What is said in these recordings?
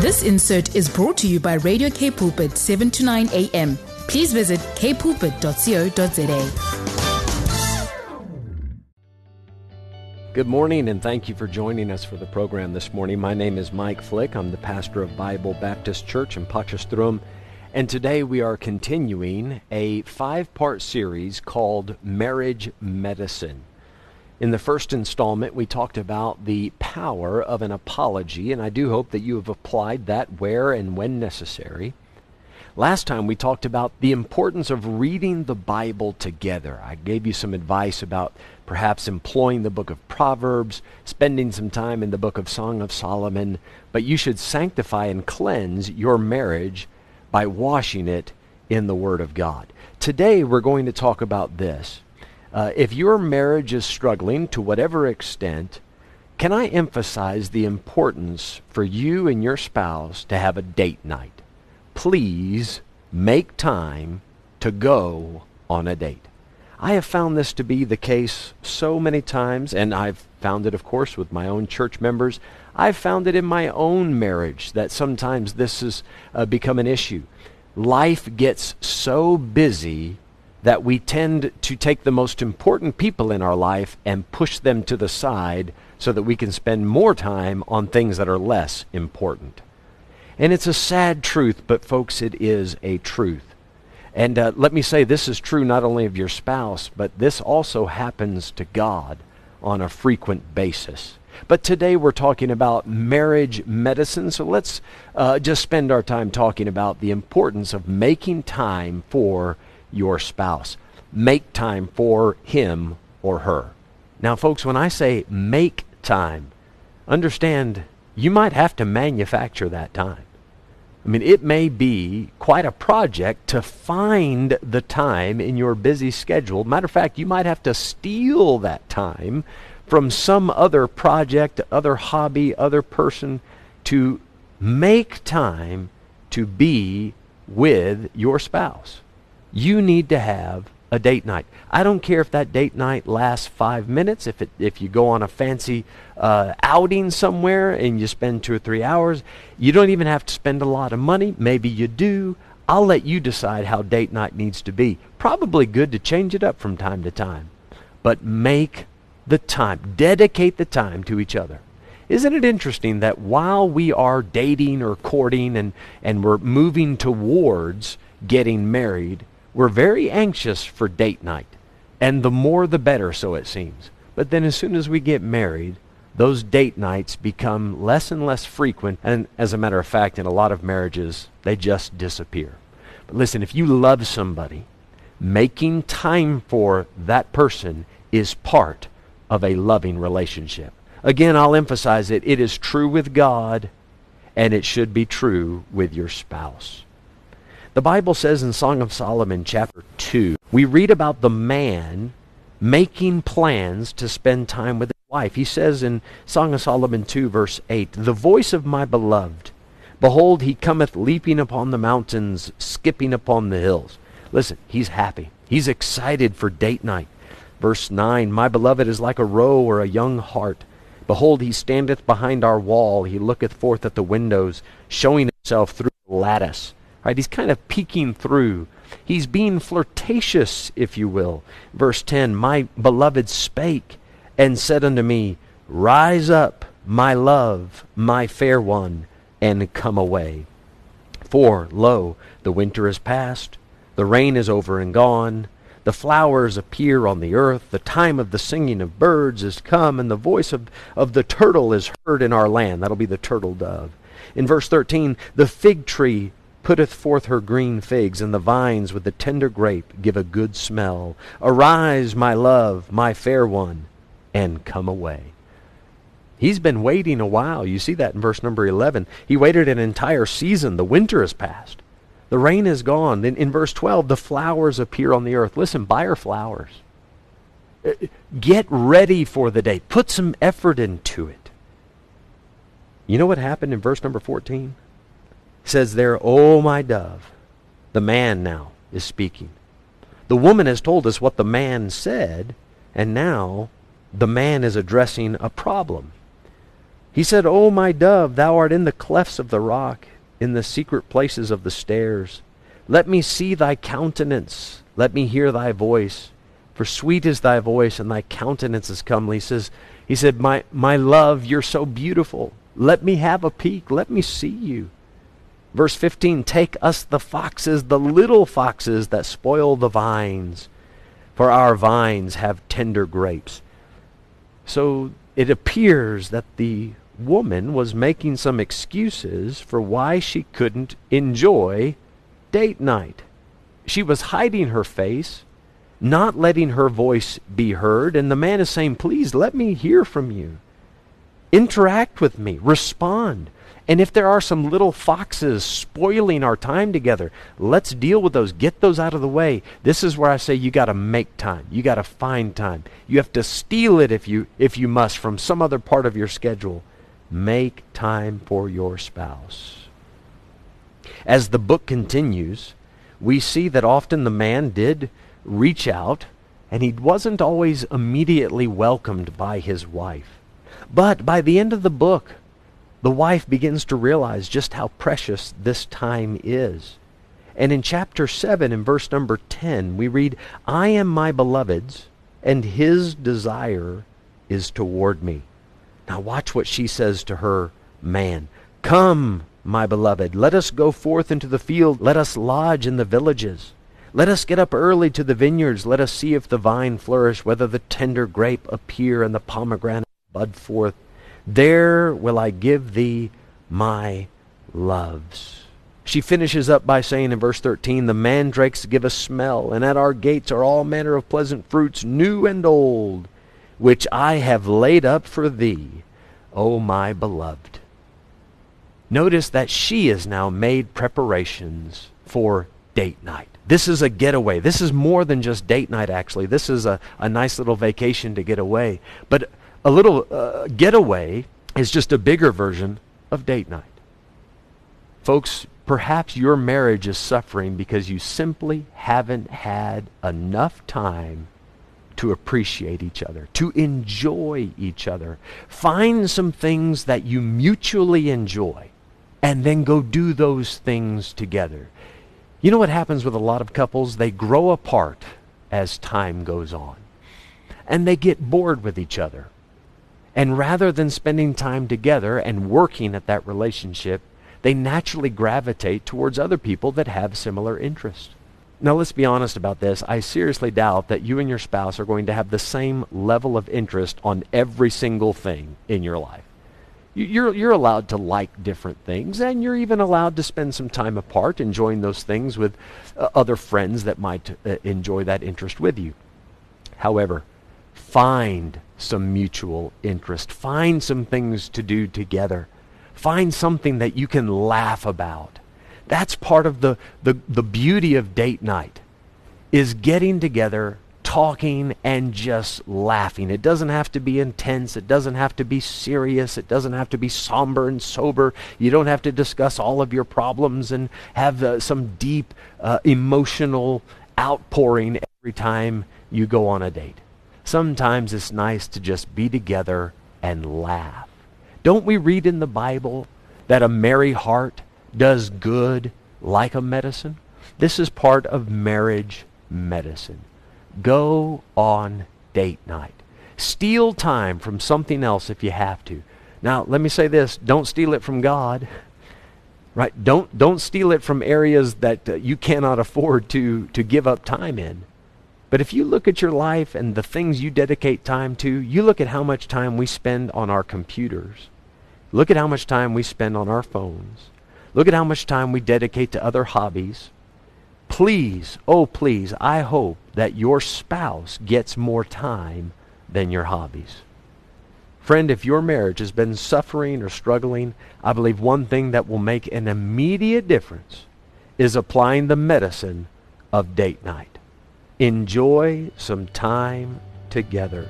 This insert is brought to you by Radio K Pulpit 7 to 9 a.m. Please visit kpulpit.co.za. Good morning, and thank you for joining us for the program this morning. My name is Mike Fluech. I'm the pastor of Bible Baptist Church in Potchefstroom, and today we are continuing a five part series called Marriage Medicine. In the first installment, we talked about the power of an apology, and I do hope that you have applied that where and when necessary. Last time we talked about the importance of reading the Bible together. I gave you some advice about perhaps employing the book of Proverbs, spending some time in the book of Song of Solomon, but you should sanctify and cleanse your marriage by washing it in the Word of God. Today we're going to talk about this. Uh, if your marriage is struggling to whatever extent, can I emphasize the importance for you and your spouse to have a date night? Please make time to go on a date. I have found this to be the case so many times, and I've found it, of course, with my own church members. I've found it in my own marriage that sometimes this has uh, become an issue. Life gets so busy that we tend to take the most important people in our life and push them to the side so that we can spend more time on things that are less important. And it's a sad truth, but folks, it is a truth. And uh, let me say, this is true not only of your spouse, but this also happens to God on a frequent basis. But today we're talking about marriage medicine, so let's uh, just spend our time talking about the importance of making time for your spouse. Make time for him or her. Now, folks, when I say make time, understand you might have to manufacture that time. I mean, it may be quite a project to find the time in your busy schedule. Matter of fact, you might have to steal that time from some other project, other hobby, other person to make time to be with your spouse you need to have a date night. I don't care if that date night lasts five minutes, if, it, if you go on a fancy uh, outing somewhere and you spend two or three hours. You don't even have to spend a lot of money. Maybe you do. I'll let you decide how date night needs to be. Probably good to change it up from time to time. But make the time, dedicate the time to each other. Isn't it interesting that while we are dating or courting and, and we're moving towards getting married, we're very anxious for date night, and the more the better, so it seems. But then as soon as we get married, those date nights become less and less frequent, and as a matter of fact, in a lot of marriages, they just disappear. But listen, if you love somebody, making time for that person is part of a loving relationship. Again, I'll emphasize it. It is true with God, and it should be true with your spouse. The Bible says in Song of Solomon, chapter 2, we read about the man making plans to spend time with his wife. He says in Song of Solomon 2, verse 8, The voice of my beloved, behold, he cometh leaping upon the mountains, skipping upon the hills. Listen, he's happy. He's excited for date night. Verse 9, My beloved is like a roe or a young hart. Behold, he standeth behind our wall. He looketh forth at the windows, showing himself through the lattice. Right? He's kind of peeking through. He's being flirtatious, if you will. Verse 10 My beloved spake and said unto me, Rise up, my love, my fair one, and come away. For, lo, the winter is past, the rain is over and gone, the flowers appear on the earth, the time of the singing of birds is come, and the voice of, of the turtle is heard in our land. That'll be the turtle dove. In verse 13, the fig tree putteth forth her green figs, and the vines with the tender grape give a good smell. Arise, my love, my fair one, and come away. He's been waiting a while. You see that in verse number 11. He waited an entire season. The winter has passed. The rain is gone. Then in verse 12, the flowers appear on the earth. Listen, buy flowers. Uh, get ready for the day. Put some effort into it. You know what happened in verse number 14? Says there, Oh, my dove. The man now is speaking. The woman has told us what the man said, and now the man is addressing a problem. He said, O my dove, thou art in the clefts of the rock, in the secret places of the stairs. Let me see thy countenance. Let me hear thy voice. For sweet is thy voice, and thy countenance is comely. He says, he said, my, my love, you're so beautiful. Let me have a peek. Let me see you. Verse 15, take us the foxes, the little foxes that spoil the vines, for our vines have tender grapes. So it appears that the woman was making some excuses for why she couldn't enjoy date night. She was hiding her face, not letting her voice be heard, and the man is saying, Please let me hear from you. Interact with me, respond. And if there are some little foxes spoiling our time together, let's deal with those. Get those out of the way. This is where I say you got to make time. You got to find time. You have to steal it if you if you must from some other part of your schedule. Make time for your spouse. As the book continues, we see that often the man did reach out and he wasn't always immediately welcomed by his wife. But by the end of the book, the wife begins to realize just how precious this time is. And in chapter 7, in verse number 10, we read, I am my beloved's, and his desire is toward me. Now watch what she says to her man. Come, my beloved, let us go forth into the field. Let us lodge in the villages. Let us get up early to the vineyards. Let us see if the vine flourish, whether the tender grape appear, and the pomegranate bud forth. There will I give thee my loves. She finishes up by saying in verse 13, The mandrakes give a smell, and at our gates are all manner of pleasant fruits, new and old, which I have laid up for thee, O my beloved. Notice that she has now made preparations for date night. This is a getaway. This is more than just date night, actually. This is a, a nice little vacation to get away. But a little uh, getaway is just a bigger version of date night. Folks, perhaps your marriage is suffering because you simply haven't had enough time to appreciate each other, to enjoy each other. Find some things that you mutually enjoy and then go do those things together. You know what happens with a lot of couples? They grow apart as time goes on. And they get bored with each other. And rather than spending time together and working at that relationship, they naturally gravitate towards other people that have similar interests. Now, let's be honest about this. I seriously doubt that you and your spouse are going to have the same level of interest on every single thing in your life. You're, you're allowed to like different things, and you're even allowed to spend some time apart enjoying those things with uh, other friends that might uh, enjoy that interest with you. However, find some mutual interest. Find some things to do together. Find something that you can laugh about. That's part of the, the, the beauty of date night is getting together, talking, and just laughing. It doesn't have to be intense. It doesn't have to be serious. It doesn't have to be somber and sober. You don't have to discuss all of your problems and have uh, some deep uh, emotional outpouring every time you go on a date. Sometimes it's nice to just be together and laugh. Don't we read in the Bible that a merry heart does good like a medicine? This is part of marriage medicine. Go on date night. Steal time from something else if you have to. Now, let me say this, don't steal it from God. Right? Don't don't steal it from areas that uh, you cannot afford to to give up time in. But if you look at your life and the things you dedicate time to, you look at how much time we spend on our computers. Look at how much time we spend on our phones. Look at how much time we dedicate to other hobbies. Please, oh please, I hope that your spouse gets more time than your hobbies. Friend, if your marriage has been suffering or struggling, I believe one thing that will make an immediate difference is applying the medicine of date night. Enjoy some time together.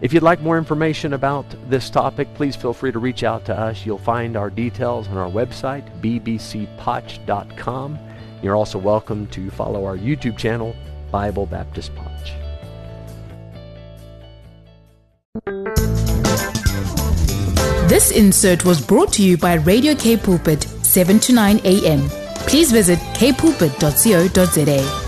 If you'd like more information about this topic, please feel free to reach out to us. You'll find our details on our website, bbcpotch.com. You're also welcome to follow our YouTube channel, Bible Baptist Potch. This insert was brought to you by Radio K Pulpit, 7 to 9 a.m. Please visit kpulpit.co.za.